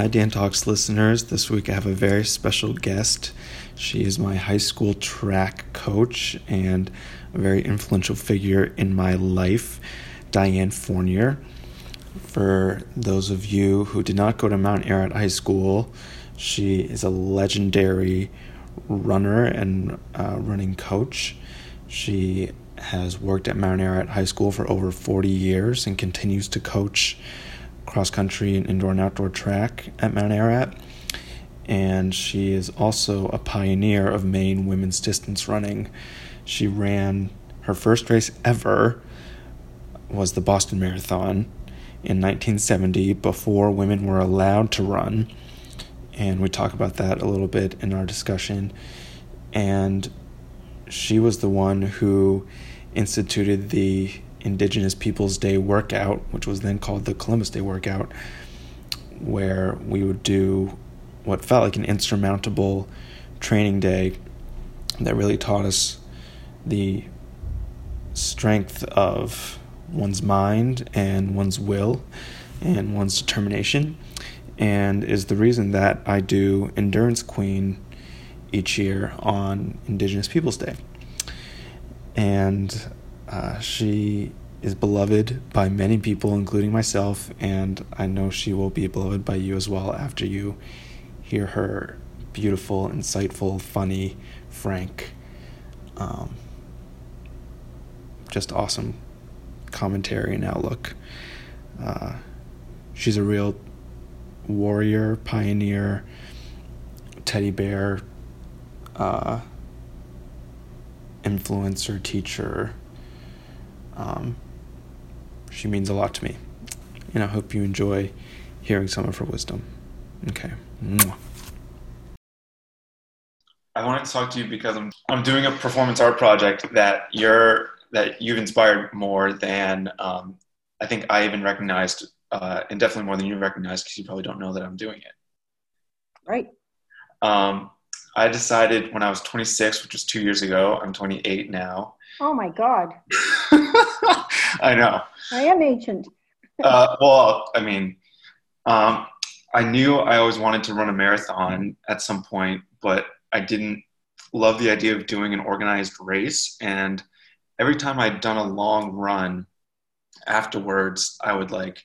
Hi, Dan Talks listeners. This week I have a very special guest. She is my high school track coach and a very influential figure in my life, Diane Fournier. For those of you who did not go to Mount Ararat High School, she is a legendary runner and uh, running coach. She has worked at Mount Ararat High School for over 40 years and continues to coach cross country and indoor and outdoor track at Mount Ararat. And she is also a pioneer of Maine women's distance running. She ran her first race ever was the Boston Marathon in 1970 before women were allowed to run. And we talk about that a little bit in our discussion. And she was the one who instituted the Indigenous Peoples Day workout, which was then called the Columbus Day workout, where we would do what felt like an insurmountable training day that really taught us the strength of one's mind and one's will and one's determination, and is the reason that I do Endurance Queen each year on Indigenous Peoples Day. And uh, she is beloved by many people, including myself, and I know she will be beloved by you as well after you hear her beautiful, insightful, funny, frank, um, just awesome commentary and outlook. Uh, she's a real warrior, pioneer, teddy bear, uh, influencer, teacher um, she means a lot to me. And I hope you enjoy hearing some of her wisdom. Okay. Mwah. I wanted to talk to you because I'm I'm doing a performance art project that you're that you've inspired more than um, I think I even recognized, uh, and definitely more than you recognized because you probably don't know that I'm doing it. Right. Um, I decided when I was 26, which was two years ago. I'm 28 now. Oh my God. I know. I am ancient. uh, well, I mean, um, I knew I always wanted to run a marathon at some point, but I didn't love the idea of doing an organized race. And every time I'd done a long run afterwards, I would like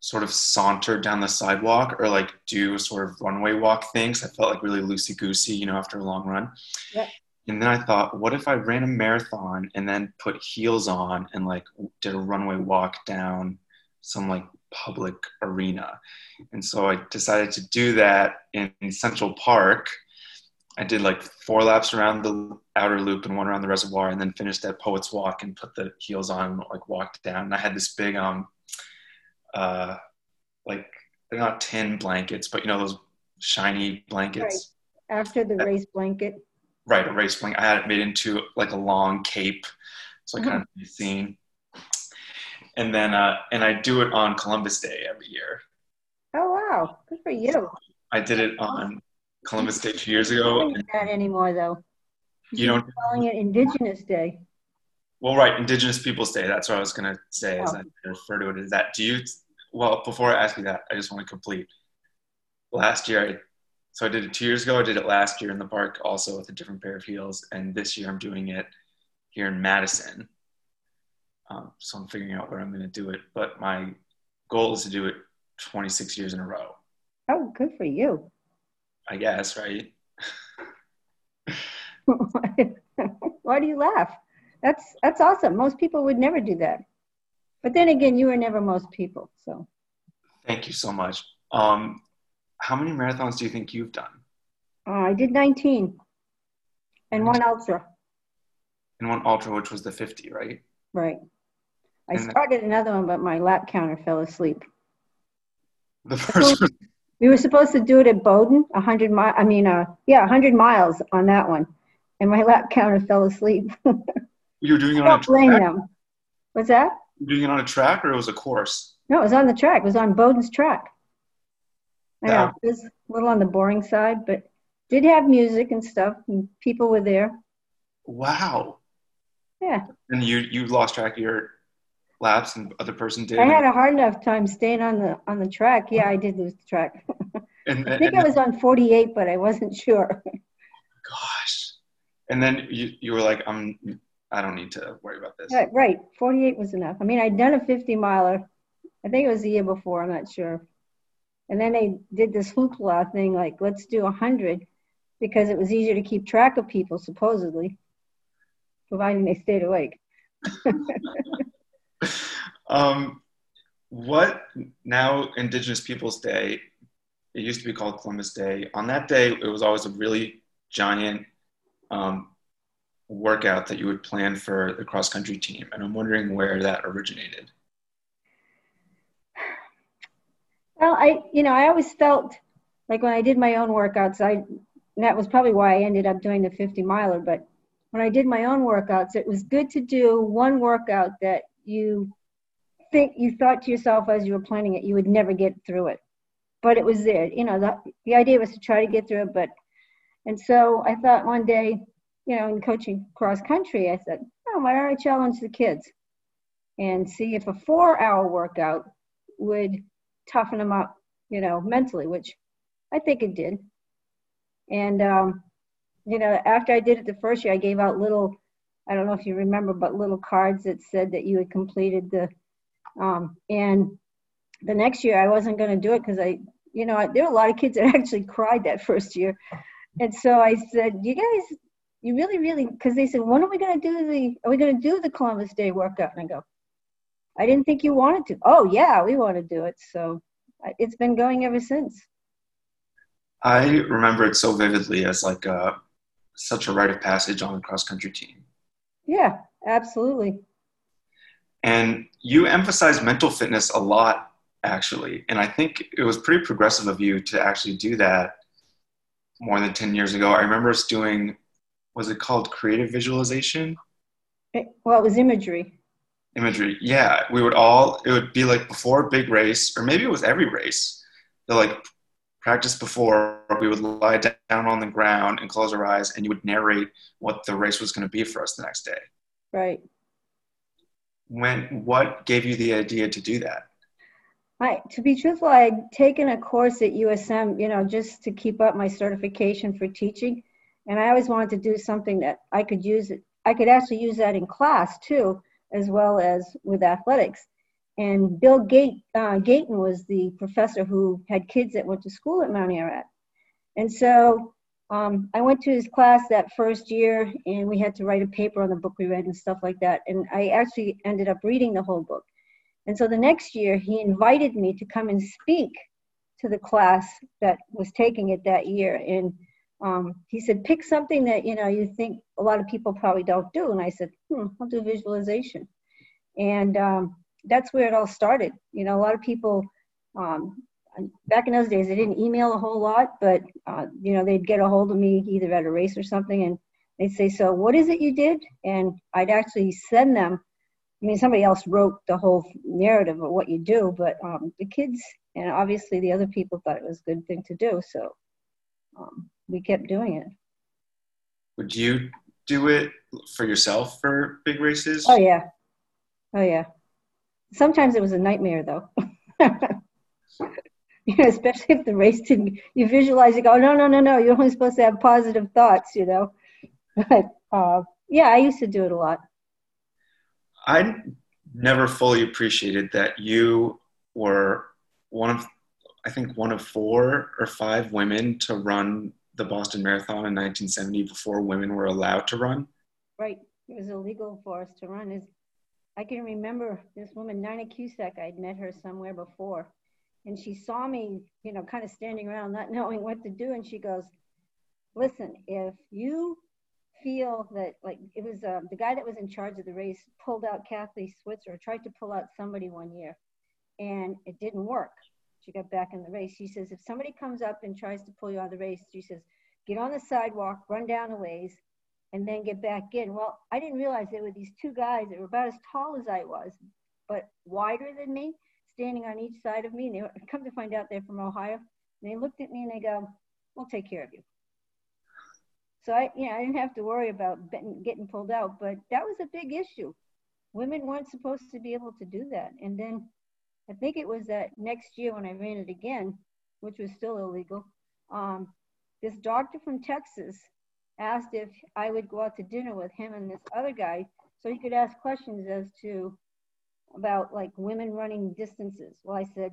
sort of saunter down the sidewalk or like do sort of runway walk things. I felt like really loosey goosey, you know, after a long run. Yep. And then I thought, what if I ran a marathon and then put heels on and like did a runway walk down some like public arena? And so I decided to do that in Central Park. I did like four laps around the outer loop and one around the reservoir, and then finished at Poets Walk and put the heels on, and, like walked down. And I had this big um, uh, like they're not tin blankets, but you know those shiny blankets. Right. After the race blanket right a race blanket. I had it made into like a long cape, so I kind of seen. And then uh, and I do it on Columbus Day every year. Oh wow, good for you. I did it on Columbus Day two years ago. Not that anymore though. You don't calling it Indigenous Day. Well, right, Indigenous Peoples Day. That's what I was gonna say. Oh. Is I refer to it as that. Do you? Well, before I ask you that, I just want to complete. Last year, I so I did it two years ago. I did it last year in the park, also with a different pair of heels, and this year I'm doing it here in Madison. Um, so I'm figuring out where I'm going to do it, but my goal is to do it 26 years in a row. Oh, good for you. I guess, right? Why do you laugh? That's that's awesome. Most people would never do that. But then again, you are never most people. So. Thank you so much. Um, how many marathons do you think you've done? Uh, I did 19 and one ultra. And one ultra, which was the 50, right? Right. I And the- started another one, but my lap counter fell asleep. The first one. We were supposed to do it at Bowdoin, 100 mi- I mean, uh, yeah, 100 miles on that one. And my lap counter fell asleep. You were doing it on a blame track? them. What's that? You were doing it on a track or it was a course? No, it was on the track. It was on Bowdoin's track. I know, Yeah. it was a little on the boring side, but did have music and stuff, and people were there. Wow. Yeah, And you you lost track of your laps and other person did. I had a hard enough time staying on the on the track. Yeah, I did lose the track. And, I think and I was on 48, but I wasn't sure. gosh. And then you, you were like, I'm, I don't need to worry about this. Right, right, 48 was enough. I mean, I'd done a 50 miler. I think it was the year before. I'm not sure. And then they did this hoopla thing, like let's do 100, because it was easier to keep track of people, supposedly, providing they stayed awake. Um, what now Indigenous Peoples Day? It used to be called Columbus Day. On that day, it was always a really giant um, workout that you would plan for the cross country team, and I'm wondering where that originated. Well, I, you know, I always felt like when I did my own workouts, I, that was probably why I ended up doing the 50 miler. But when I did my own workouts, it was good to do one workout that you think you thought to yourself as you were planning it, you would never get through it. But it was there. You know, the, the idea was to try to get through it. But, and so I thought one day, you know, in coaching cross country, I said, oh, why don't I challenge the kids and see if a four hour workout would toughen them up, you know, mentally, which I think it did. And, um, you know, after I did it the first year, I gave out little, I don't know if you remember, but little cards that said that you had completed the, um, and the next year I wasn't going to do it because I, you know, there were a lot of kids that actually cried that first year. And so I said, you guys, you really, really, because they said, when are we going to do the, are we going to do the Columbus Day workout? And I go, I didn't think you wanted to. Oh, yeah, we want to do it. So it's been going ever since. I remember it so vividly as like a, such a rite of passage on the cross country team. Yeah, absolutely. And you emphasize mental fitness a lot, actually. And I think it was pretty progressive of you to actually do that more than 10 years ago. I remember us doing, was it called creative visualization? Well, it was imagery. Imagery, yeah. We would all, it would be like before a big race, or maybe it was every race. The like practice before, we would lie down on the ground and close our eyes, and you would narrate what the race was going to be for us the next day. Right when what gave you the idea to do that I, to be truthful, I'd taken a course at USM, you know, just to keep up my certification for teaching. And I always wanted to do something that I could use. I could actually use that in class too, as well as with athletics. And Bill Gate, uh, Gayton was the professor who had kids that went to school at Mount Ararat. And so um, I went to his class that first year and we had to write a paper on the book we read and stuff like that. And I actually ended up reading the whole book. And so the next year he invited me to come and speak to the class that was taking it that year. And um, he said, pick something that, you know, you think a lot of people probably don't do. And I said, hmm, I'll do visualization. And um, that's where it all started. You know, a lot of people um, back in those days, they didn't email a whole lot, but uh, you know, they'd get a hold of me either at a race or something, and they'd say, "So, what is it you did?" And I'd actually send them. I mean, somebody else wrote the whole narrative of what you do, but um, the kids and obviously the other people thought it was a good thing to do, so um, we kept doing it. Would you do it for yourself for big races? Oh yeah, oh yeah. Sometimes it was a nightmare though. you know, especially if the race didn't, you visualize, you go, no, no, no, no, you're only supposed to have positive thoughts, you know. But uh, yeah, I used to do it a lot. I never fully appreciated that you were one of, I think, one of four or five women to run the Boston Marathon in 1970 before women were allowed to run. Right. It was illegal for us to run. Is I can remember this woman, Nina Kuscsik, I'd met her somewhere before and she saw me, you know, kind of standing around not knowing what to do. And she goes, listen, if you feel that like it was uh, the guy that was in charge of the race pulled out Kathy Switzer, tried to pull out somebody one year and it didn't work. She got back in the race. She says, if somebody comes up and tries to pull you out of the race, she says, get on the sidewalk, run down a ways, and then get back in. Well, I didn't realize there were these two guys that were about as tall as I was, but wider than me standing on each side of me. And they come to find out they're from Ohio. And they looked at me and they go, "We'll take care of you." So I, you know, I didn't have to worry about getting pulled out, but that was a big issue. Women weren't supposed to be able to do that. And then I think it was that next year when I ran it again, which was still illegal, um, this doctor from Texas asked if I would go out to dinner with him and this other guy so he could ask questions as to about like women running distances. Well, I said,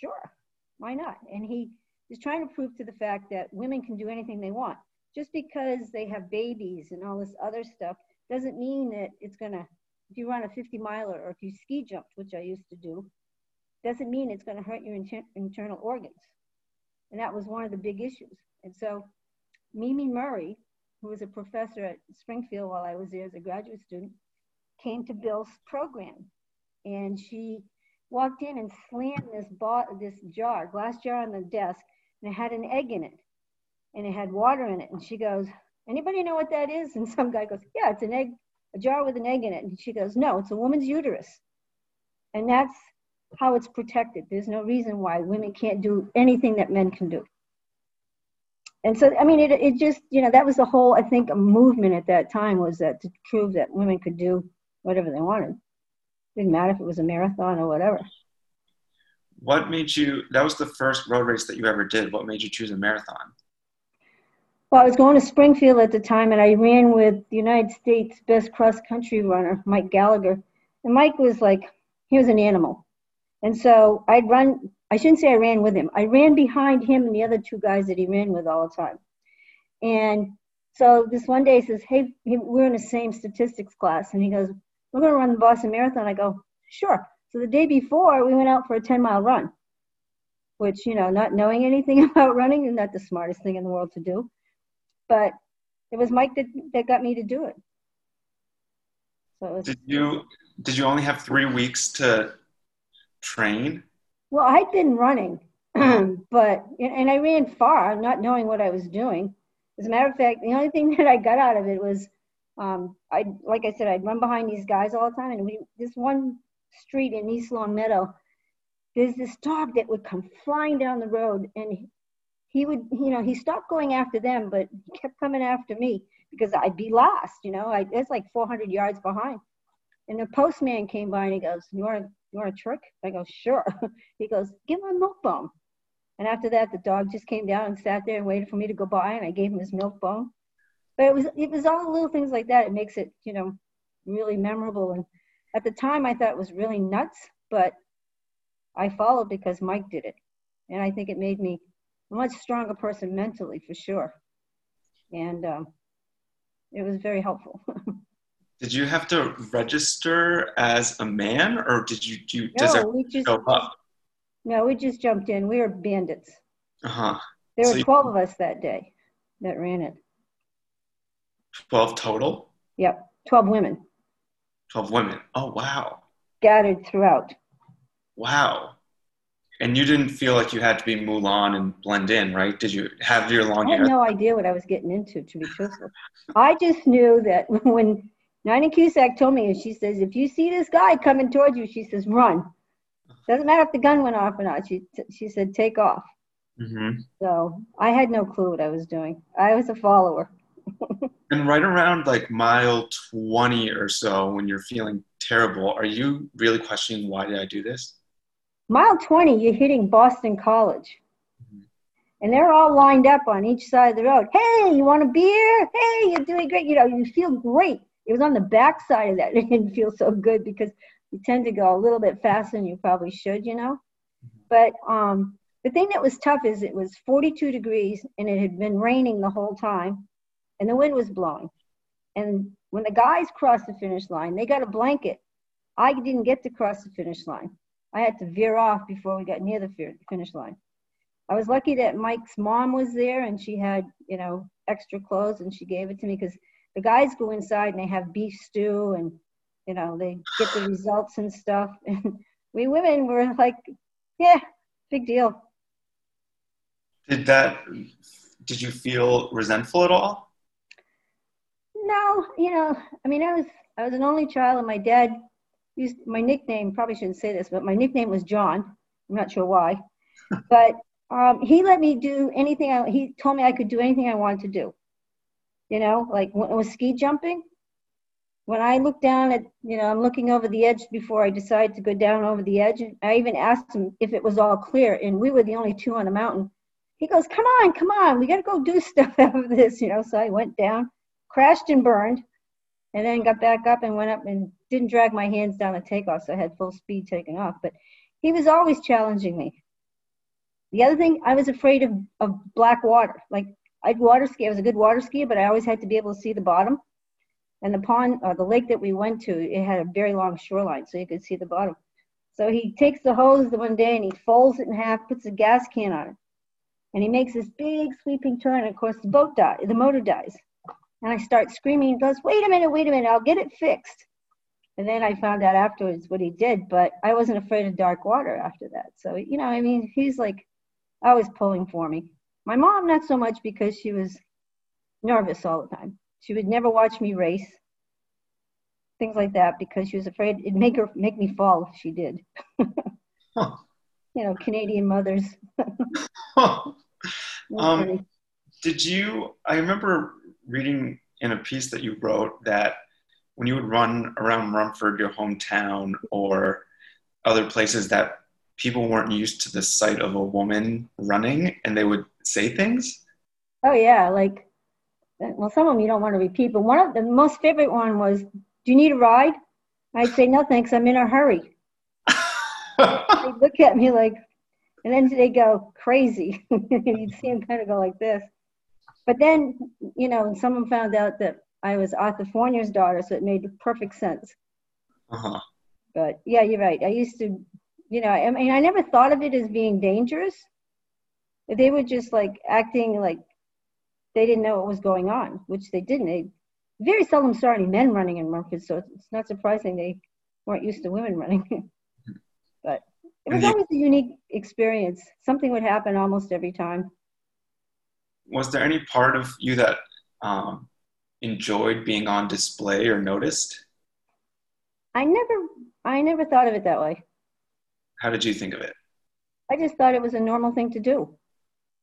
sure, why not? And he is trying to prove to the fact that women can do anything they want. Just because they have babies and all this other stuff doesn't mean that it's gonna, if you run a 50 miler or if you ski jumped, which I used to do, doesn't mean it's gonna hurt your inter- internal organs. And that was one of the big issues. And so Mimi Murray, who was a professor at Springfield while I was there as a graduate student, came to Bill's program. And she walked in and slammed this, this jar, glass jar on the desk, and it had an egg in it. And it had water in it. And she goes, anybody know what that is? And some guy goes, yeah, it's an egg, a jar with an egg in it. And she goes, no, it's a woman's uterus. And that's how it's protected. There's no reason why women can't do anything that men can do. And so i mean it, it just you know that was the whole i think movement at that time was that to prove that women could do whatever they wanted. Didn't matter if it was a marathon or whatever. What made you that was the first road race that you ever did. What made you choose a marathon? Well i was going to springfield at the time and i ran with the united states best cross country runner mike gallagher. And mike was like he was an animal and so i'd run I shouldn't say I ran with him. I ran behind him and the other two guys that he ran with all the time. And so this one day he says, Hey, we're in the same statistics class. And he goes, We're going to run the Boston Marathon. I go, Sure. So the day before, we went out for a 10 mile run, which, you know, not knowing anything about running is not the smartest thing in the world to do. But it was Mike that, that got me to do it. So it was, did you did you only have three weeks to train? Well, I'd been running, but and I ran far, not knowing what I was doing. As a matter of fact, the only thing that I got out of it was, um, I like I said, I'd run behind these guys all the time, and we this one street in East Longmeadow, there's this dog that would come flying down the road, and he would, you know, he stopped going after them, but he kept coming after me because I'd be last, you know, I it's like 400 yards behind. And the postman came by and he goes, "You want you want a trick? I go, sure. he goes, give him a milk bone. And after that, the dog just came down and sat there and waited for me to go by, and I gave him his milk bone. But it was it was all little things like that. It makes it, you know, really memorable. And at the time, I thought it was really nuts, but I followed because Mike did it, and I think it made me a much stronger person mentally for sure. And um, it was very helpful. did you have to register as a man or did you do no, does we just, go up? No, we just jumped in. We were bandits. Uh-huh. There so were 12 you, of us that day that ran it. 12 total? Yep, 12 women. 12 women. Oh, wow. Scattered throughout. Wow. And you didn't feel like you had to be Mulan and blend in, right? Did you have your long hair? I had hair? no idea what I was getting into, to be truthful. I just knew that when Nina Kuscsik told me, and she says, if you see this guy coming towards you, she says, run. Doesn't matter if the gun went off or not. She she said, take off. Mm-hmm. So I had no clue what I was doing. I was a follower. and right around like mile 20 or so, when you're feeling terrible, are you really questioning why did I do this? Mile 20, you're hitting Boston College. Mm-hmm. And they're all lined up on each side of the road. Hey, you want a beer? Hey, you're doing great. You know, you feel great it was on the back side of that. It didn't feel so good because you tend to go a little bit faster than you probably should, you know. But um, the thing that was tough is it was 42 degrees and it had been raining the whole time, and the wind was blowing. And when the guys crossed the finish line, they got a blanket. I didn't get to cross the finish line. I had to veer off before we got near the finish line. I was lucky that Mike's mom was there and she had, you know, extra clothes and she gave it to me because the guys go inside and they have beef stew and you know they get the results and stuff. And we women were like yeah big deal. Did that did you feel resentful at all? No you know i mean i was i was an only child and my dad used my nickname probably shouldn't say this but my nickname was john. I'm not sure why. But um, he let me do anything I, he told me i could do anything i wanted to do you know, like when it was ski jumping, when I look down at, you know, I'm looking over the edge before I decide to go down over the edge. I even asked him if it was all clear, and we were the only two on the mountain. He goes, "Come on, come on, we got to go do stuff out of this," you know. So I went down, crashed and burned, and then got back up and went up and didn't drag my hands down the takeoff, so I had full speed taking off. But he was always challenging me. The other thing, I was afraid of, of black water. Like I'd water ski. I was a good water skier, but I always had to be able to see the bottom. And the pond, uh, the lake that we went to, it had a very long shoreline, so you could see the bottom. So he takes the hose the one day and he folds it in half, puts a gas can on it, and he makes this big sweeping turn. And of course, the boat dies, the motor dies. And I start screaming. He goes, "Wait a minute, wait a minute! I'll get it fixed." And then I found out afterwards what he did, but I wasn't afraid of dark water after that. So you know, I mean, he's like always pulling for me. My mom, not so much because she was nervous all the time. She would never watch me race, things like that, because she was afraid it'd make her make me fall if she did. huh. You know, Canadian mothers. um, did you? I remember reading in a piece that you wrote that when you would run around Rumford, your hometown, or other places that people weren't used to the sight of a woman running and they would say things? Oh, yeah. Like, well, some of them you don't want to repeat, but one of the most favorite one was, Do you need a ride? I'd say, No, thanks. I'm in a hurry. they look at me like, and then they go crazy. You'd see them kind of go like this. But then, you know, someone found out that I was Arthur Fournier's daughter, so it made perfect sense. Uh-huh. But yeah, you're right. I used to you know, I mean, I never thought of it as being dangerous. They were just like acting like they didn't know what was going on, which they didn't. They very seldom saw any men running in markets, so it's not surprising they weren't used to women running. but it was always a unique experience. Something would happen almost every time. Was there any part of you that um, enjoyed being on display or noticed? I never, I never thought of it that way. How did you think of it? I just thought it was a normal thing to do.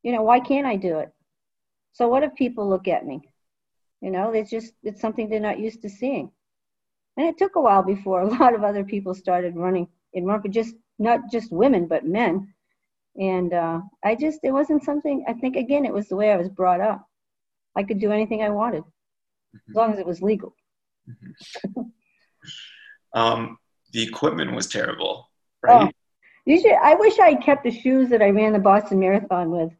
You know, why can't I do it? So what if people look at me? You know, it's just it's something they're not used to seeing. And it took a while before a lot of other people started running in Rumford, just not just women but men. And uh, I just it wasn't something. I think again it was the way I was brought up. I could do anything I wanted mm-hmm. as long as it was legal. Mm-hmm. um, the equipment was terrible, right? Oh, you should. I wish I kept the shoes that I ran the Boston Marathon with.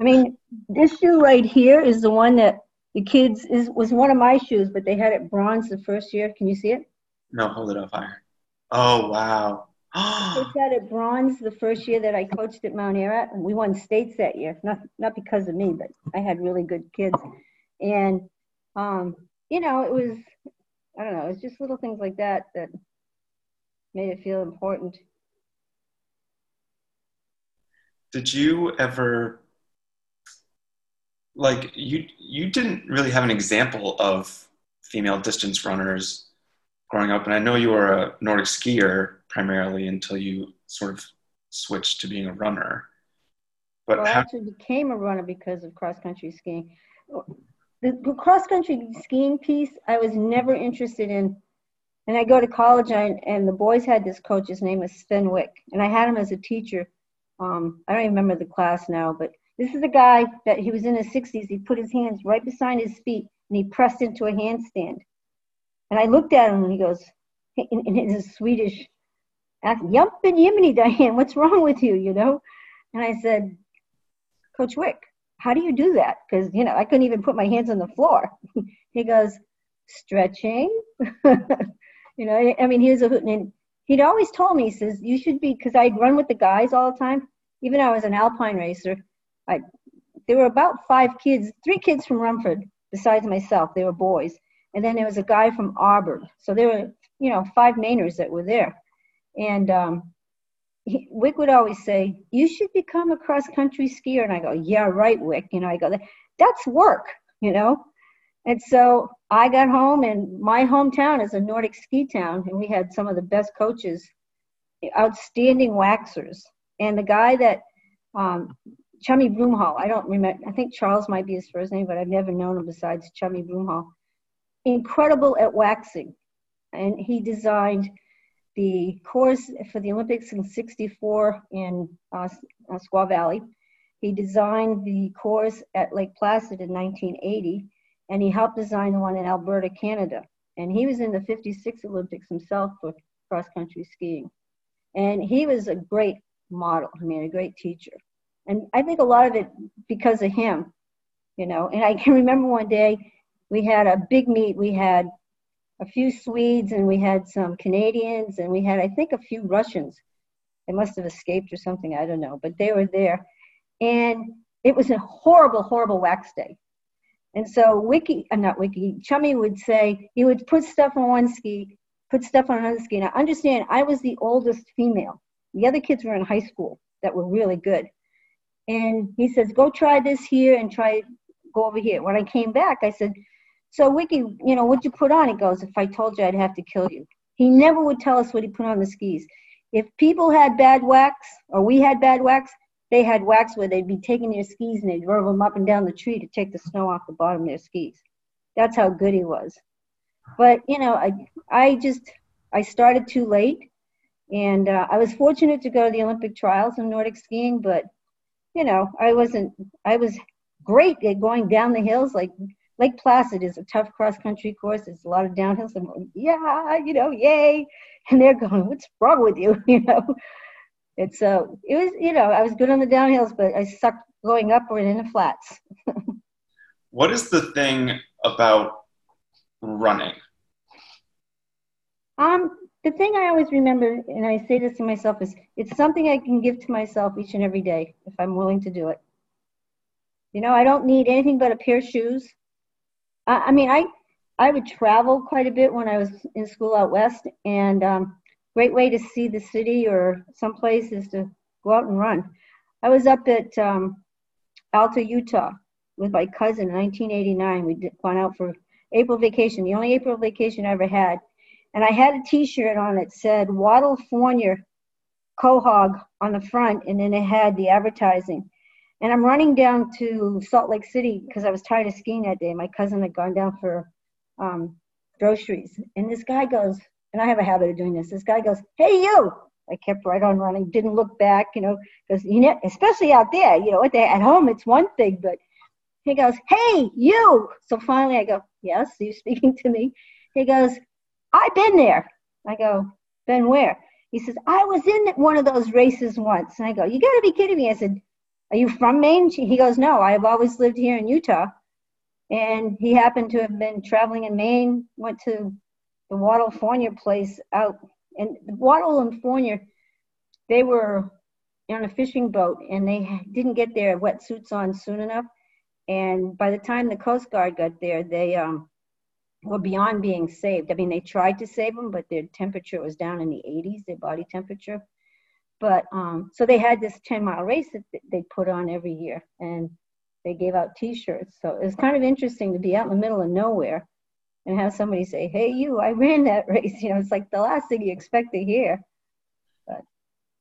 I mean, this shoe right here is the one that the kids is was one of my shoes, but they had it bronze the first year. Can you see it? No, hold it up higher. Oh wow. they had it bronze the first year that I coached at Mount Ararat, and we won states that year. Not not because of me, but I had really good kids, and um, you know, it was I don't know, it's just little things like that that made it feel important did you ever like you you didn't really have an example of female distance runners growing up. And i know you were a nordic skier primarily until you sort of switched to being a runner. But well, how- I actually became a runner because of cross country skiing. The, cross country skiing piece i was never interested in. And i go to college and, and the boys had this coach his name was Sven Wiik and i had him as a teacher. Um, I don't even remember the class now, but this is a guy that he was in his 60s. He put his hands right beside his feet and he pressed into a handstand. And I looked at him and he goes, in, in his Swedish accent, Yumpen Yimini, Diane, what's wrong with you, you know? And I said, Coach Wiik, how do you do that? Because, you know, I couldn't even put my hands on the floor. he goes, stretching. you know, I mean, he was a, and he'd always told me, he says, you should be, because I'd run with the guys all the time. Even I was an alpine racer. I, there were about five kids, three kids from Rumford besides myself. They were boys. And then there was a guy from Auburn. So there were, you know, five Mainers that were there. And um, he, Wiik would always say, you should become a cross country skier. And I go, yeah, right, Wiik. You know, I go, that's work, you know. And so I got home, and my hometown is a Nordic ski town, and we had some of the best coaches, outstanding waxers. And the guy that, um, Chummy Broomhall, I don't remember, I think Charles might be his first name, but I've never known him besides Chummy Broomhall. Incredible at waxing. and he designed the course for the Olympics in 64 in uh, uh, Squaw Valley. He designed the course at Lake Placid in 1980, and he helped design the one in Alberta, Canada. And he was in the 56 Olympics himself for cross country skiing. And he was a great model, I mean, a great teacher. And I think a lot of it because of him, you know. And I can remember one day we had a big meet. We had a few Swedes and we had some Canadians and we had, I think, a few Russians. They must have escaped or something, I don't know, but they were there. And it was a horrible, horrible wax day. And so Wiki, uh, not Wiki, Chummy would say, he would put stuff on one ski, put stuff on another ski. Now understand, I was the oldest female. The other kids were in high school that were really good. And he says, go try this here and try go over here. When I came back, I said, so Wiki, you know, what'd you put on? He goes, if I told you, I'd have to kill you. He never would tell us what he put on the skis. If people had bad wax or we had bad wax, they had wax where they'd be taking their skis and they'd drove them up and down the tree to take the snow off the bottom of their skis. That's how good he was. But you know, I I just I started too late, and uh, I was fortunate to go to the Olympic trials in Nordic skiing. But you know, I wasn't. I was great at going down the hills. Like Lake Placid is a tough cross country course. There's a lot of downhills. I'm going, yeah, you know, yay, and they're going, what's wrong with you, you know? it's uh it was you know i was good on the downhills but i sucked going upward in the flats what is the thing about running um the thing i always remember and i say this to myself is it's something i can give to myself each and every day if i'm willing to do it you know i don't need anything but a pair of shoes i, I mean i i would travel quite a bit when i was in school out west and um, great way to see the city or someplace is to go out and run. I was up at um, Alta, Utah with my cousin in 1989. We'd gone out for April vacation, the only April vacation I ever had. And I had a t-shirt on that said Wattle Fournier Quahog on the front, and then it had the advertising. And I'm running down to Salt Lake City because I was tired of skiing that day. My cousin had gone down for um, groceries. And this guy goes, and I have a habit of doing this. This guy goes, "Hey, you!" I kept right on running, didn't look back, you know, because you know, especially out there, you know, at home it's one thing, but he goes, "Hey, you!" So finally, I go, "Yes, you speaking to me?" He goes, "I've been there." I go, "Been where?" He says, "I was in one of those races once." And I go, "You got to be kidding me!" I said, "Are you from Maine?" He goes, "No, I've always lived here in Utah." And he happened to have been traveling in Maine, went to the Wattle Fournier place out, and Wattle and Fournier, they were on a fishing boat and they didn't get their wetsuits on soon enough. And by the time the Coast Guard got there, they um, were beyond being saved. I mean, they tried to save them, but their temperature was down in the 80s, their body temperature. But um, so they had this 10 mile race that they put on every year and they gave out t shirts. So it was kind of interesting to be out in the middle of nowhere and have somebody say, "Hey, you, I ran that race." You know, it's like the last thing you expect to hear. But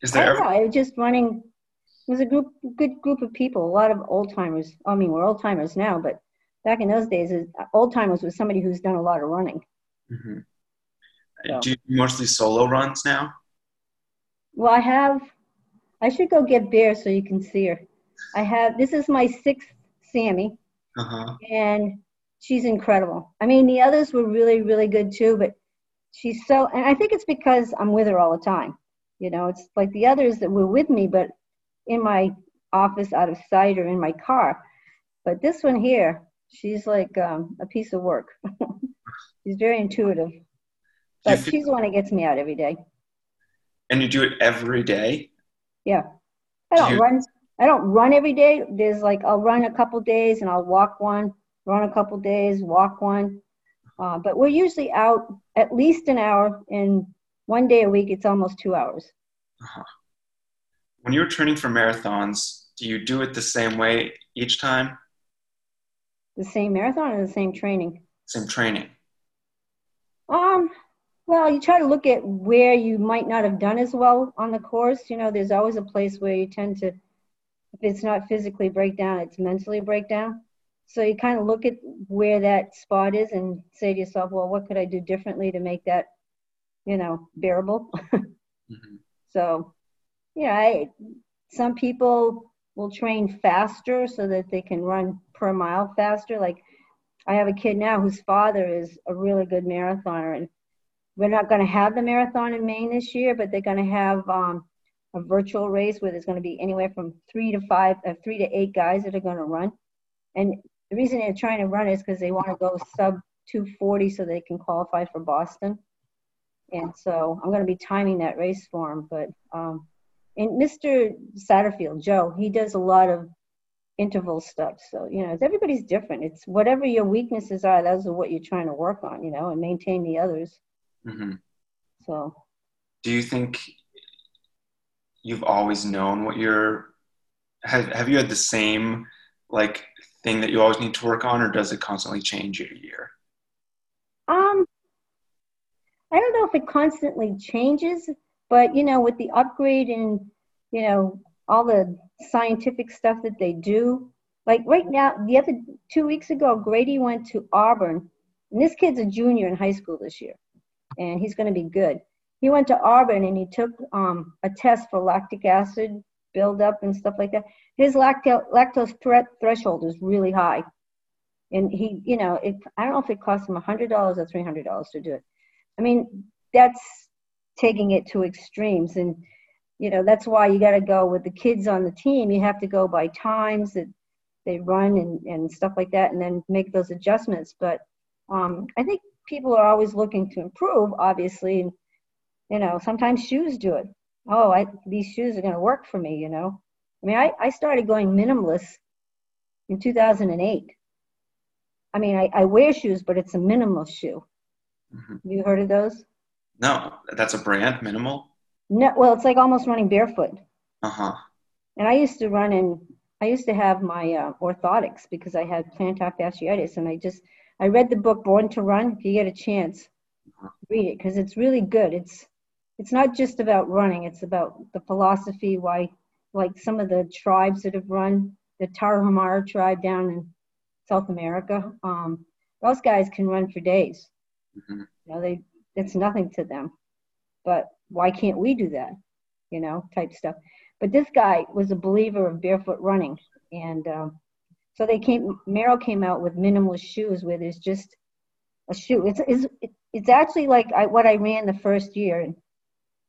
is there? I, know, I was just running. It was a group, good group of people. A lot of old timers. I mean, we're old timers now, but back in those days, old timers was somebody who's done a lot of running. Mm-hmm. So. Do you mostly solo runs now? Well, I have. I should go get Bear so you can see her. I have. This is my sixth Sammy, uh-huh. and she's incredible. I mean, the others were really, really good too, but she's so, and I think it's because I'm with her all the time. You know, it's like the others that were with me, but in my office, out of sight, or in my car. But this one here, she's like um, a piece of work. she's very intuitive, but she's the one that gets me out every day. And you do it every day? Yeah, I don't do you... run. I don't run every day. There's like I'll run a couple days and I'll walk one run a couple days, walk one. Uh, but we're usually out at least an hour, and one day a week, it's almost two hours. Uh-huh. When you're training for marathons, do you do it the same way each time? The same marathon or the same training? Same training. Um, well, you try to look at where you might not have done as well on the course. You know, there's always a place where you tend to, if it's not physically break down, it's mentally break down. So you kind of look at where that spot is and say to yourself, well, what could I do differently to make that you know, bearable. mm-hmm. So, yeah, I, some people will train faster so that they can run per mile faster. Like I have a kid now whose father is a really good marathoner, and we're not going to have the marathon in Maine this year, but they're going to have um, a virtual race where there's going to be anywhere from three to five, uh, three to eight guys that are going to run. And the reason they're trying to run is because they want to go sub 240 so they can qualify for Boston. And so I'm going to be timing that race for him. But um, and Mr. Satterfield, Joe, he does a lot of interval stuff. So you know, everybody's different. It's whatever your weaknesses are. Those are what you're trying to work on. You know, and maintain the others. Mm-hmm. So. Do you think you've always known what you're? Have Have you had the same like thing that you always need to work on, or does it constantly change year to year? Um, I don't know if it constantly changes, but you know, with the upgrade and you know all the scientific stuff that they do, like right now, the other two weeks ago, Grady went to Auburn, and this kid's a junior in high school this year, and he's going to be good. He went to Auburn and he took um, a test for lactic acid buildup and stuff like that. His lacto- lactose threshold is really high, and he, you know, it, I don't know if it cost him a hundred dollars or three hundred dollars to do it. I mean, that's taking it to extremes, and you know that's why you got to go with the kids on the team. You have to go by times that they run and and stuff like that, and then make those adjustments. But um, I think people are always looking to improve, obviously. And, you know, sometimes shoes do it. Oh, I, these shoes are going to work for me. You know, I mean, I, I started going minimalist in 2008 I mean, I, I wear shoes, but it's a minimal shoe. Mm-hmm. You heard of those? No, that's a brand, minimal. No, well, it's like almost running barefoot. Uh huh. And I used to run in. I used to have my uh, orthotics because I had plantar fasciitis, and I just I read the book Born to Run. If you get a chance, uh-huh. read it because it's really good. It's it's not just about running; it's about the philosophy. Why, like some of the tribes that have run, the Tarahumara tribe down in South America, um, those guys can run for days. Mm-hmm. You know, they it's nothing to them. But why can't we do that? You know, type stuff. But this guy was a believer of barefoot running, and um, so they came. Merrell came out with minimalist shoes where there's just a shoe. It's it's it's actually like I, what I ran the first year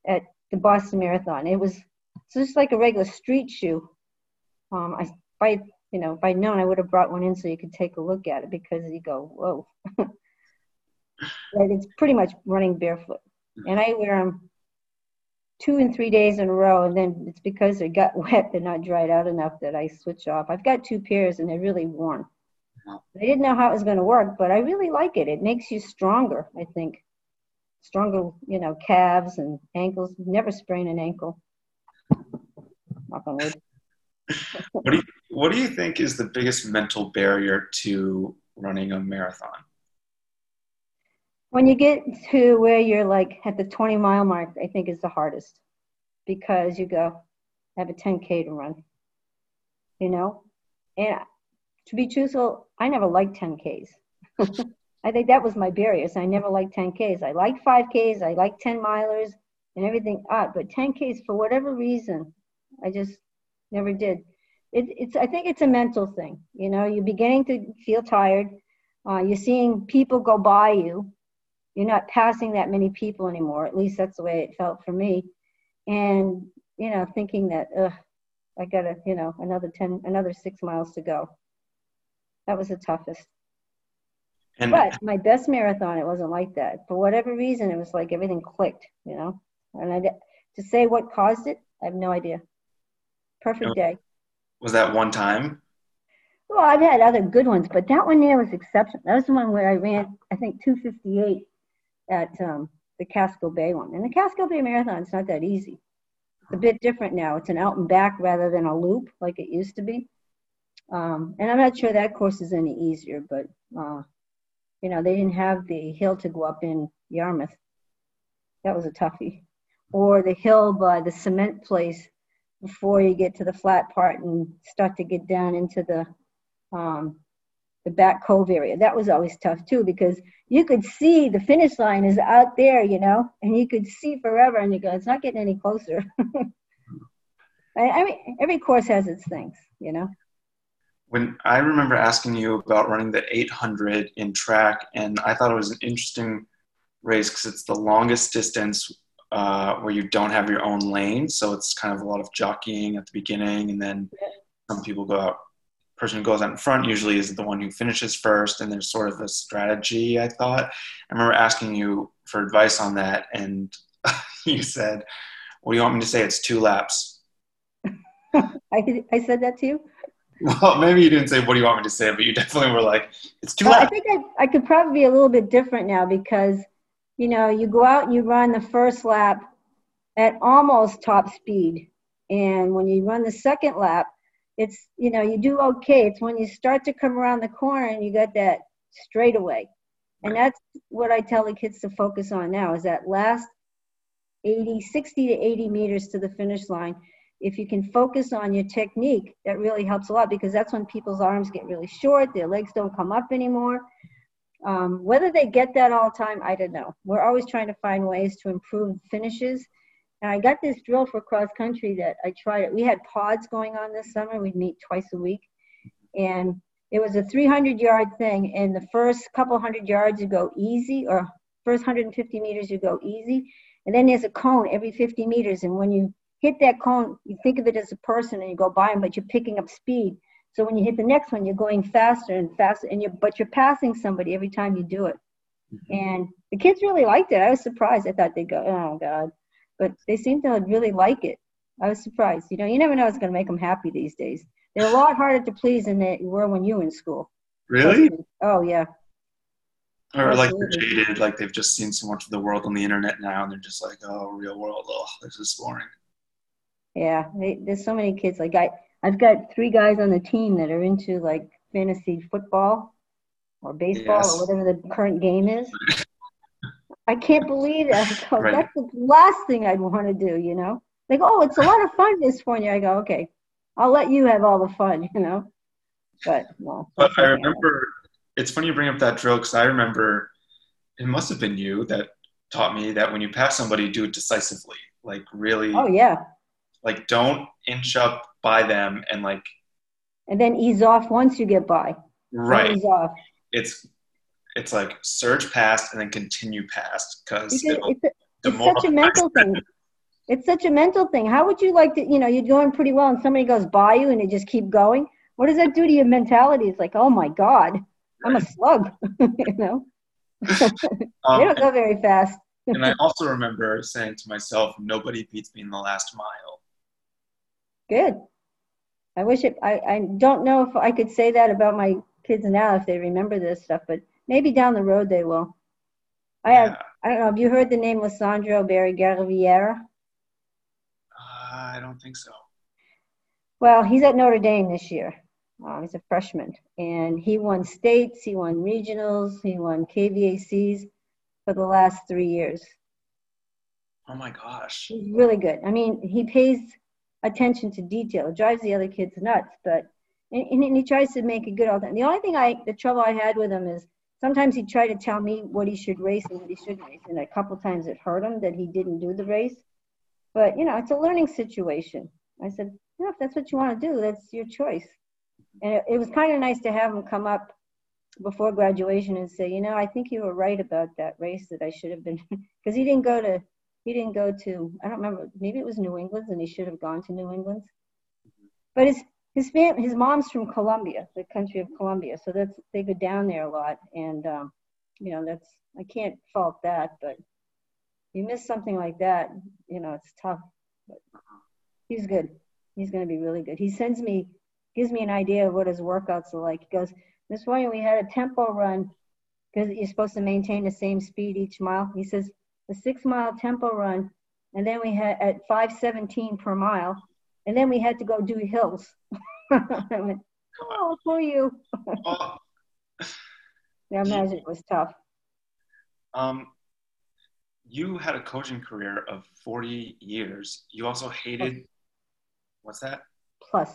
at the Boston Marathon. It was just like a regular street shoe. Um, I by you know, I'd known, I would have brought one in so you could take a look at it because you go, whoa. it's pretty much running barefoot. And I wear them two and three days in a row, and then it's because they got wet, they're not dried out enough that I switch off. I've got two pairs, and they're really worn. I didn't know how it was going to work, but I really like it. It makes you stronger, I think. Stronger, you know, calves and ankles. Never sprain an ankle. Knock on wood. what do you what do you think is the biggest mental barrier to running a marathon? When you get to where you're like at the 20 mile mark, I think is the hardest because you go, I have a 10K to run, you know? And to be truthful, I never liked 10Ks. I think that was my barrier. I never liked 10Ks. I like 5Ks, I like 10 milers and everything up, but 10Ks for whatever reason, I just never did it, it's I think it's a mental thing. You know, you're beginning to feel tired. Uh, you're seeing people go by you. You're not passing that many people anymore. At least that's the way it felt for me. And you know, thinking that, ugh, I got to, you know, another ten, another six miles to go. That was the toughest. And but my best marathon, it wasn't like that. For whatever reason, it was like everything clicked, you know. And I, to say what caused it, I have no idea. Perfect day. Was that one time? Well, I've had other good ones, but that one there was exceptional. That was the one where I ran, I think, 258 at um, the Casco Bay one. And the Casco Bay Marathon is not that easy. It's a bit different now. It's an out and back rather than a loop like it used to be. Um, and I'm not sure that course is any easier, but uh, you know, they didn't have the hill to go up in Yarmouth. That was a toughie. Or the hill by the cement place before you get to the flat part and start to get down into the um, the back cove area. That was always tough too because you could see the finish line is out there, you know, and you could see forever, and you go, it's not getting any closer. I, I mean, every course has its things, you know. When I remember asking you about running the 800 in track, and I thought it was an interesting race because it's the longest distance uh, where you don't have your own lane, so it's kind of a lot of jockeying at the beginning, and then some people go out. Person who goes out in front usually is the one who finishes first, and there's sort of a strategy. I thought. I remember asking you for advice on that, and you said, "What do you want me to say? It's two laps." I I said that to you. Well, maybe you didn't say what do you want me to say, but you definitely were like, "It's two laps." I think I, I could probably be a little bit different now because, you know, you go out and you run the first lap at almost top speed. And when you run the second lap, it's, you know, you do okay. It's when you start to come around the corner and you got that straightaway. And that's what I tell the kids to focus on now is that last 80, 60 to 80 meters to the finish line. If you can focus on your technique, that really helps a lot because that's when people's arms get really short, their legs don't come up anymore. Um, whether they get that all the time, I don't know. We're always trying to find ways to improve finishes. And I got this drill for cross country that I tried it. We had pods going on this summer. We'd meet twice a week. And it was a 300 yard thing. And the first couple hundred yards you go easy, or first 150 meters you go easy. And then there's a cone every 50 meters. And when you hit that cone, you think of it as a person and you go by them, but you're picking up speed. So when you hit the next one, you're going faster and faster, and you but you're passing somebody every time you do it. Mm-hmm. And the kids really liked it. I was surprised. I thought they'd go, oh God, but they seem to really like it. I was surprised. You know, you never know what's going to make them happy these days. They're a lot harder to please than they were when you were in school. Really? Oh yeah. Or like they're jaded, like they've just seen so much of the world on the internet now, and they're just like, "Oh, real world, oh, this is boring." Yeah, they, there's so many kids. Like I, I've got three guys on the team that are into like fantasy football or baseball Yes. or whatever the current game is. I can't believe that. Go, oh, Right. That's the last thing I'd want to do. You know, they go, "Oh, it's a lot of fun this for you." I go, "Okay, I'll let you have all the fun." You know, but no. But I remember it's funny you bring up that drill because I remember it must have been you that taught me that when you pass somebody, do it decisively. Like really, Oh yeah, like don't inch up by them and like and then ease off once you get by. Right. Ease off. It's it's like surge past and then continue past because it's, a, it's such a mental thing. It's such a mental thing. How would you like to, you know, you're doing pretty well and somebody goes by you and you just keep going? What does that do to your mentality? It's like, oh my God, I'm a slug, you know? um, they don't go very fast. and I also remember saying to myself, nobody beats me in the last mile. Good. I wish it, I, I don't know if I could say that about my kids now if they remember this stuff, but maybe down the road they will. I have, Yeah. I don't know, have you heard the name Lissandro Barrigara? Uh, I don't think so. Well, he's at Notre Dame this year. Uh, he's a freshman, and he won states, he won regionals, he won KVACs for the last three years. Oh my gosh. He's really good. I mean, he pays attention to detail. It drives the other kids nuts, but and, and he tries to make it good all the time. The only thing I, the trouble I had with him is sometimes he'd try to tell me what he should race and what he shouldn't race, and a couple times it hurt him that he didn't do the race. But you know, it's a learning situation. I said, yeah, if that's what you want to do, that's your choice. And it, it was kind of nice to have him come up before graduation and say, you know, I think you were right about that race that I should have been, because he didn't go to, he didn't go to, I don't remember, maybe it was New England and he should have gone to New England. But his his fam, his mom's from Colombia, the country of Colombia, so that's they go down there a lot, and um, you know that's I can't fault that, but you miss something like that, you know, it's tough. But he's good. He's going to be really good. He sends me, gives me an idea of what his workouts are like. He goes, Miss William, we had a tempo run because you're supposed to maintain the same speed each mile. He says a six mile tempo run, and then we had at 517 per mile, and then we had to go do hills. I went, oh, poor you. Oh, Yeah, imagine it was tough. um, you had a coaching career of 40 years. You also hated, what's that? Plus,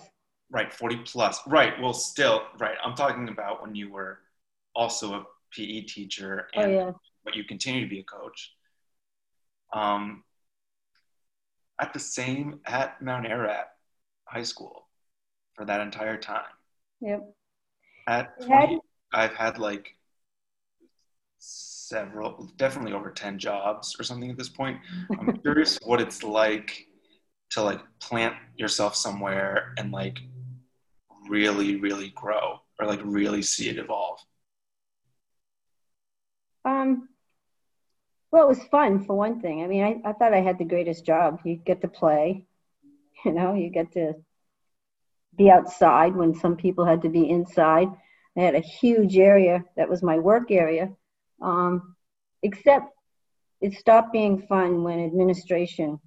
Right, 40 plus. Right. Well, still, right. I'm talking about when you were also a PE teacher Oh, and yeah. but you continue to be a coach. Um, at the same at Mount Ararat High School for that entire time. Yep. At You had- 20, I've had like several, definitely over 10 jobs or something at this point. I'm curious what it's like to like plant yourself somewhere and like really, really grow or like really see it evolve. Um, well, it was fun for one thing. I mean, I, I thought I had the greatest job. You get to play, you know, you get to be outside when some people had to be inside. I had a huge area that was my work area. Um, except it stopped being fun when administration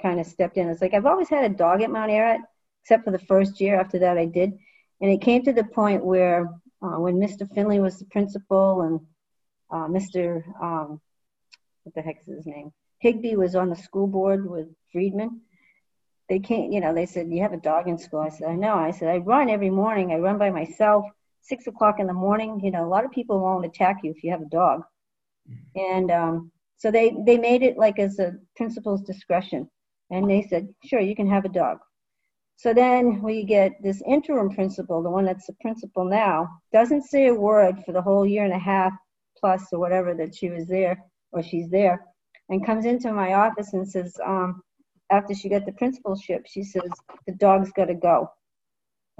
kind of stepped in. It's like I've always had a dog at Mount Ararat, except for the first year. After that, I did. And it came to the point where uh, when Mr. Finley was the principal and uh, Mr. Um, what the heck is his name? Higby was on the school board with Friedman. They can't, you know, they said, You have a dog in school. I said, I know. I said, I run every morning. I run by myself, six o'clock in the morning. You know, a lot of people won't attack you if you have a dog. And um, so they, they made it like as a principal's discretion. And they said, Sure, you can have a dog. So then we get this interim principal, the one that's the principal now, doesn't say a word for the whole year and a half plus or whatever that she was there or she's there, and comes into my office and says, um, after she got the principalship, she says, the dog's got to go.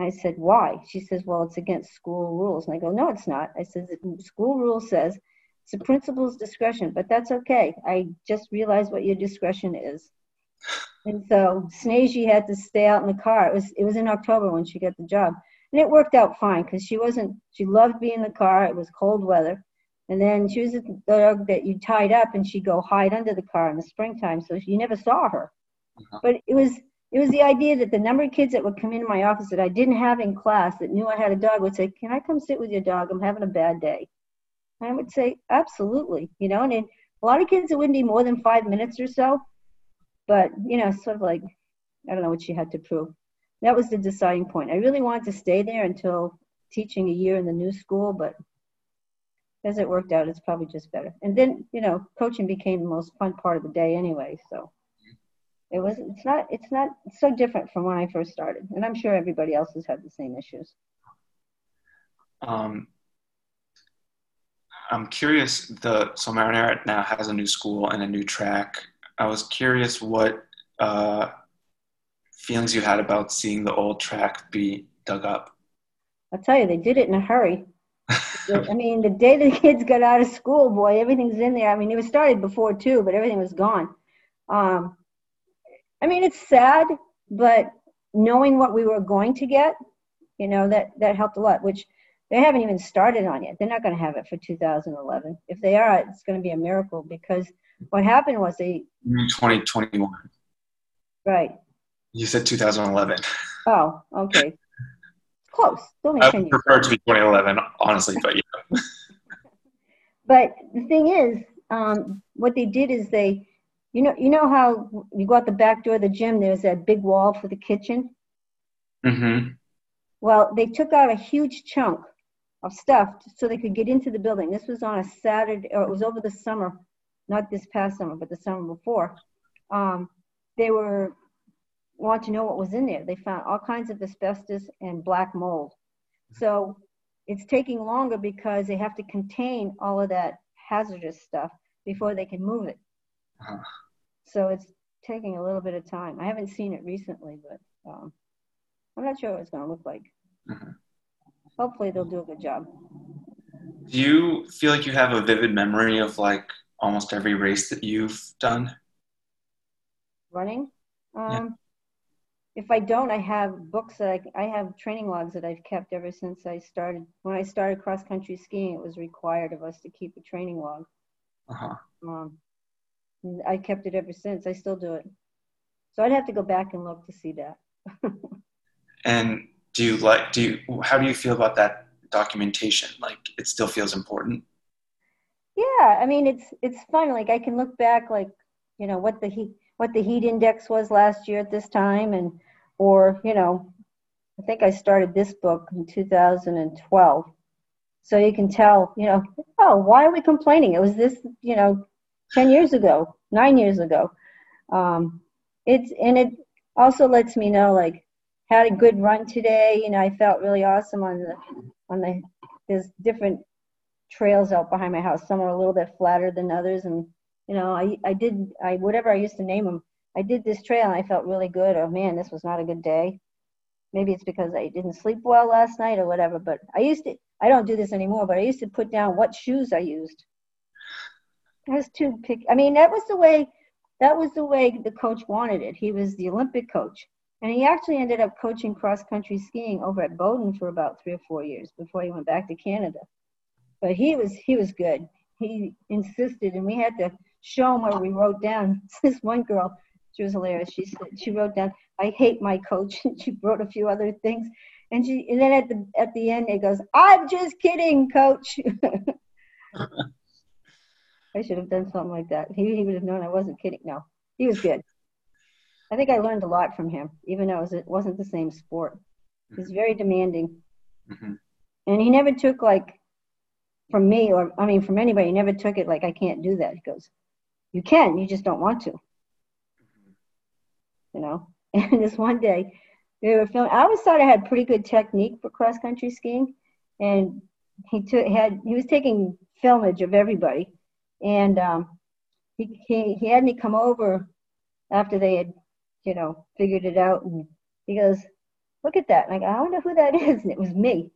I said, why? She says, well, it's against school rules. And I go, no, it's not. I said, school rule says it's the principal's discretion, but that's okay. I just realized what your discretion is. And so Snazy had to stay out in the car. It was it was in October when she got the job, and it worked out fine because she wasn't. She loved being in the car. It was cold weather, and then she was a dog that you tied up, and she'd go hide under the car in the springtime, so you never saw her. Uh-huh. But it was it was the idea that the number of kids that would come into my office that I didn't have in class that knew I had a dog would say, "Can I come sit with your dog? I'm having a bad day." And I would say, "Absolutely," you know. And it, a lot of kids it wouldn't be more than five minutes or so but you know sort of like i don't know what she had to prove that was the deciding point i really wanted to stay there until teaching a year in the new school but as it worked out it's probably just better and then you know coaching became the most fun part of the day anyway so it was it's not it's not it's so different from when i first started and i'm sure everybody else has had the same issues Um, I'm curious. The so Mount now has a new school and a new track. I was curious what uh, feelings you had about seeing the old track be dug up. i'll tell you they did it in a hurry I mean, the day the kids got out of school, boy, everything's in there. I mean, it was started before too, but everything was gone. Um, I mean, it's sad, but knowing what we were going to get, you know, that that helped a lot. Which they haven't even started on yet. They're not going to have it for 2011. If they are, it's going to be a miracle because what happened was they 2021. right. You said 2011. Oh, okay, close. Still I 10 would years. prefer it to be 2011, honestly, but yeah. But the thing is, um, what they did is they, you know, you know how you go out the back door of the gym. There's that big wall for the kitchen. Mm-hmm. Well, they took out a huge chunk of stuff so they could get into the building. This was on a Saturday, or it was over the summer, not this past summer, but the summer before. Um, they were want to know what was in there. They found all kinds of asbestos and black mold. So it's taking longer because they have to contain all of that hazardous stuff before they can move it. So it's taking a little bit of time. I haven't seen it recently, but um, I'm not sure what it's going to look like. Mhm. Hopefully, they'll do a good job. Do you feel like you have a vivid memory of like almost every race that you've done? Running. Um, Yeah. If I don't, I have books that I, I have training logs that I've kept ever since I started. When I started cross country skiing, it was required of us to keep a training log. Uh-huh. Um, and I kept it ever since. I still do it. So I'd have to go back and look to see that. And do you like do you how do you feel about that documentation? Like it still feels important? Yeah, I mean it's it's fun. Like I can look back, like you know what the heat what the heat index was last year at this time, and or you know I think I started this book in 2012. So you can tell, you know, oh, why are we complaining? It was this, you know, 10 years ago, nine years ago. Um, it's and it also lets me know like had a good run today. You know, I felt really awesome on the on the there's different trails out behind my house. Some are a little bit flatter than others, and you know, I I did I whatever I used to name them. I did this trail and I felt really good. Oh man, this was not a good day. Maybe it's because I didn't sleep well last night or whatever. But I used to I don't do this anymore. But I used to put down what shoes I used. Was too pick. I mean, that was the way that was the way the coach wanted it. He was the Olympic coach. And he actually ended up coaching cross country skiing over at Bowdoin for about three or four years before he went back to Canada. But he was he was good. He insisted, and we had to show him where we wrote down. This one girl, she was hilarious. She said she wrote down, "I hate my coach." And she wrote a few other things, and she and then at the at the end it goes, "I'm just kidding, coach." I should have done something like that. He, he would have known I wasn't kidding. No, he was good. I think I learned a lot from him, even though it, was, it wasn't the same sport. He's very demanding. Mm-hmm. And he never took, like, from me, or I mean, from anybody, he never took it like, I can't do that. He goes, You can, you just don't want to. Mm-hmm. You know? And this one day, we were filming. I always thought I had pretty good technique for cross country skiing. And he took, had, he was taking filmage of everybody and um, he, he, he had me come over after they had, you know, figured it out. And he goes, look at that. And I go, I wonder who that is. And it was me.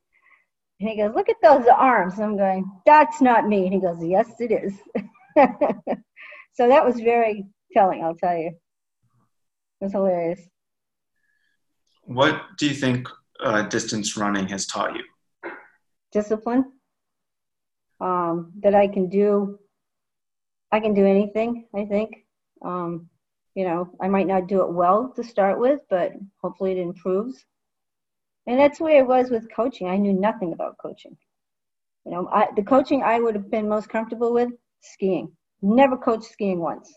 And he goes, look at those arms. And I'm going, that's not me. And he goes, yes, it is. so that was very telling, I'll tell you. It was hilarious. What do you think uh, distance running has taught you? Discipline. Um, that I can do I can do anything, I think. Um, you know, I might not do it well to start with, but hopefully it improves. And that's the way it was with coaching. I knew nothing about coaching. You know, I, the coaching I would have been most comfortable with, skiing. Never coached skiing once.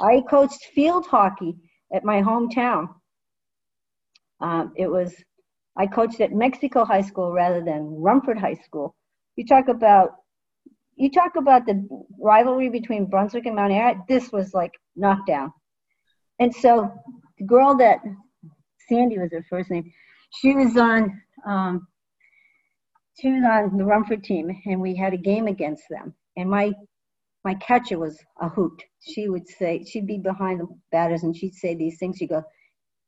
I coached field hockey at my hometown. Um, it was, I coached at Mexico High School rather than Rumford High School. You talk about you talk about the rivalry between Brunswick and Mount Ararat. This was like knockdown. And so the girl that Sandy was her first name, she was on um, she was on the Rumford team, and we had a game against them. And my my catcher was a hoot. She would say she'd be behind the batters, and she'd say these things. She'd go,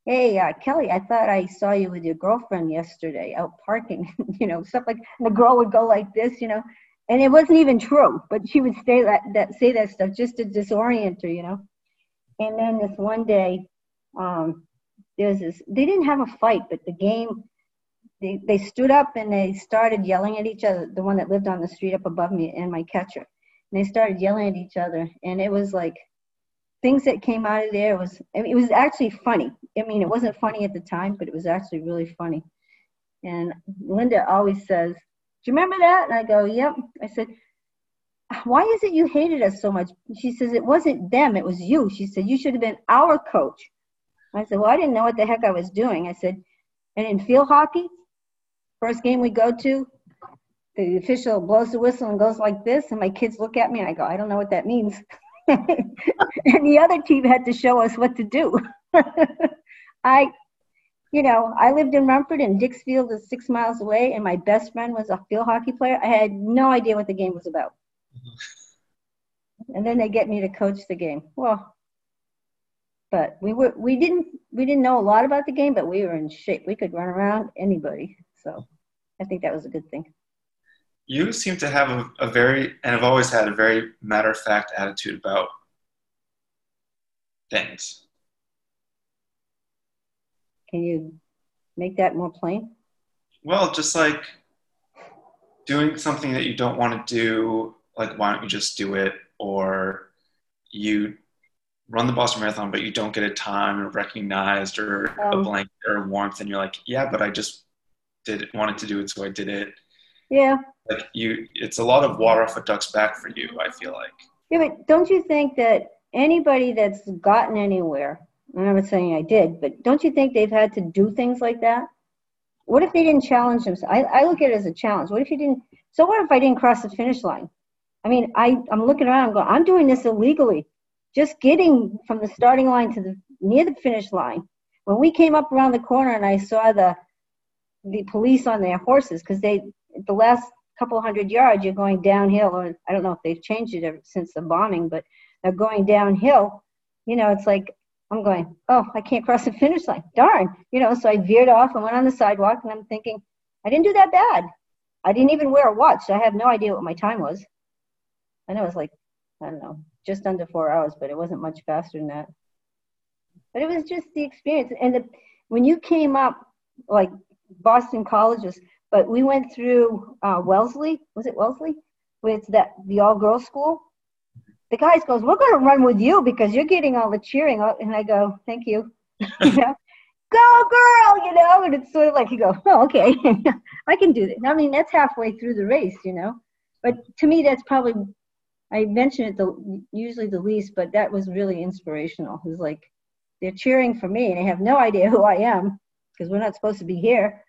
"Hey, uh, Kelly, I thought I saw you with your girlfriend yesterday out parking." you know, stuff like. And the girl would go like this, you know, and it wasn't even true, but she would say that, that say that stuff just to disorient her, you know. And then this one day, um, there's this. They didn't have a fight, but the game. They, they stood up and they started yelling at each other. The one that lived on the street up above me and my catcher, and they started yelling at each other. And it was like things that came out of there was. I mean, it was actually funny. I mean, it wasn't funny at the time, but it was actually really funny. And Linda always says, you remember that? And I go, Yep. I said, Why is it you hated us so much? She says, It wasn't them, it was you. She said, You should have been our coach. I said, Well, I didn't know what the heck I was doing. I said, And in field hockey, first game we go to, the official blows the whistle and goes like this, and my kids look at me and I go, I don't know what that means. and the other team had to show us what to do. I you know, I lived in Rumford and Dixfield is six miles away, and my best friend was a field hockey player. I had no idea what the game was about. Mm-hmm. And then they get me to coach the game. Well, but we were we didn't we didn't know a lot about the game, but we were in shape. We could run around anybody. So I think that was a good thing. You seem to have a, a very and have always had a very matter of fact attitude about things. Can you make that more plain? Well, just like doing something that you don't want to do, like why don't you just do it? Or you run the Boston Marathon, but you don't get a time or recognized or um, a blanket or warmth, and you're like, yeah, but I just did it, wanted to do it, so I did it. Yeah. Like you, it's a lot of water off a duck's back for you. I feel like. Yeah, but don't you think that anybody that's gotten anywhere I'm not saying I did, but don't you think they've had to do things like that? what if they didn't challenge themselves? I, I look at it as a challenge. What if you didn't? So what if I didn't cross the finish line? I mean, I, I'm looking around, I'm going, I'm doing this illegally. Just getting from the starting line to the near the finish line. When we came up around the corner and I saw the the police on their horses, because they the last couple hundred yards you're going downhill, or I don't know if they've changed it ever since the bombing, but they're going downhill. You know, it's like I'm going, oh, I can't cross the finish line. Darn. You know, so I veered off and went on the sidewalk, and I'm thinking, I didn't do that bad. I didn't even wear a watch. So I have no idea what my time was. I know it was like, I don't know, just under four hours, but it wasn't much faster than that. But it was just the experience. And the, when you came up, like Boston colleges, but we went through uh, Wellesley. Was it Wellesley? With that the all girls school. The guys goes, "We're going to run with you because you're getting all the cheering." And I go, "Thank you." you know, go girl, you know. And it's sort of like you go, "Oh, okay, I can do this." I mean, that's halfway through the race, you know. But to me, that's probably I mention it the usually the least, but that was really inspirational. It was like they're cheering for me, and they have no idea who I am because we're not supposed to be here.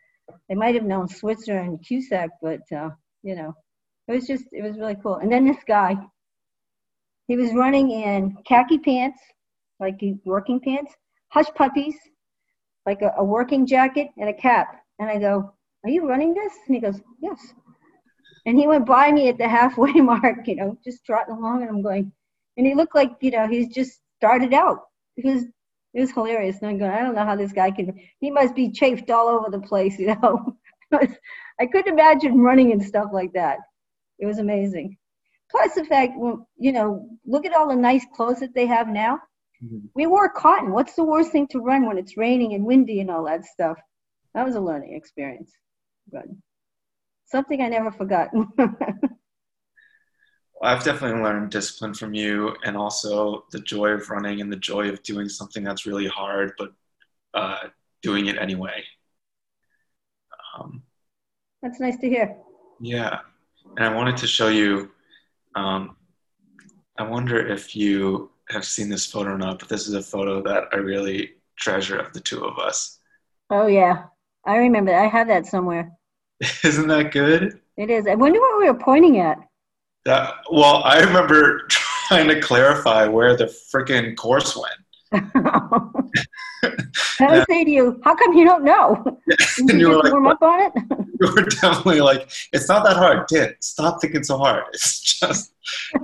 They might have known Switzer and Kuscsik, but uh, you know, it was just it was really cool. And then this guy, he was running in khaki pants, like working pants, hush puppies, like a, a working jacket and a cap. And I go, "Are you running this?" And he goes, "Yes." And he went by me at the halfway mark, you know, just trotting along, and I'm going, and he looked like, you know, he's just started out. It was, it was hilarious. And I'm going, I don't know how this guy can, he must be chafed all over the place, you know. I couldn't imagine running and stuff like that. It was amazing. Plus the fact, you know, look at all the nice clothes that they have now. Mm-hmm. We wore cotton. What's the worst thing to run when it's raining and windy and all that stuff? That was a learning experience. But something I never forgot. I've definitely learned discipline from you and also the joy of running and the joy of doing something that's really hard, but uh, doing it anyway. Um, that's nice to hear. Yeah. And I wanted to show you. Um, I wonder if you have seen this photo or not, but this is a photo that I really treasure of the two of us. Oh, yeah. I remember. I have that somewhere. Isn't that good? It is. I wonder what we were pointing at. That, well, I remember trying to clarify where the freaking course went. I say to you, how come you don't know? and you, were like, warm up on it? you were definitely like, it's not that hard. Dan, stop thinking so hard. It's just,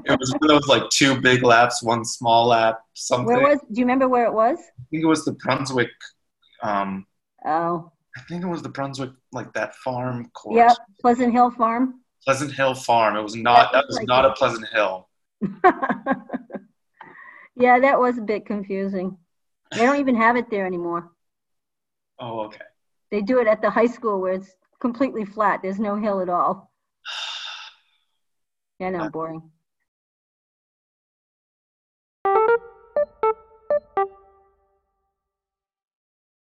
it was one of those like two big laps, one small lap, something. Where was, do you remember where it was? I think it was the Brunswick. Um, oh. I think it was the Brunswick, like that farm course. Yeah, Pleasant Hill Farm. Pleasant Hill Farm. It was not. That, that was like not it. a Pleasant Hill. Yeah, that was a bit confusing. They don't even have it there anymore. Oh, okay. They do it at the high school where it's completely flat. There's no hill at all. Yeah, no, boring.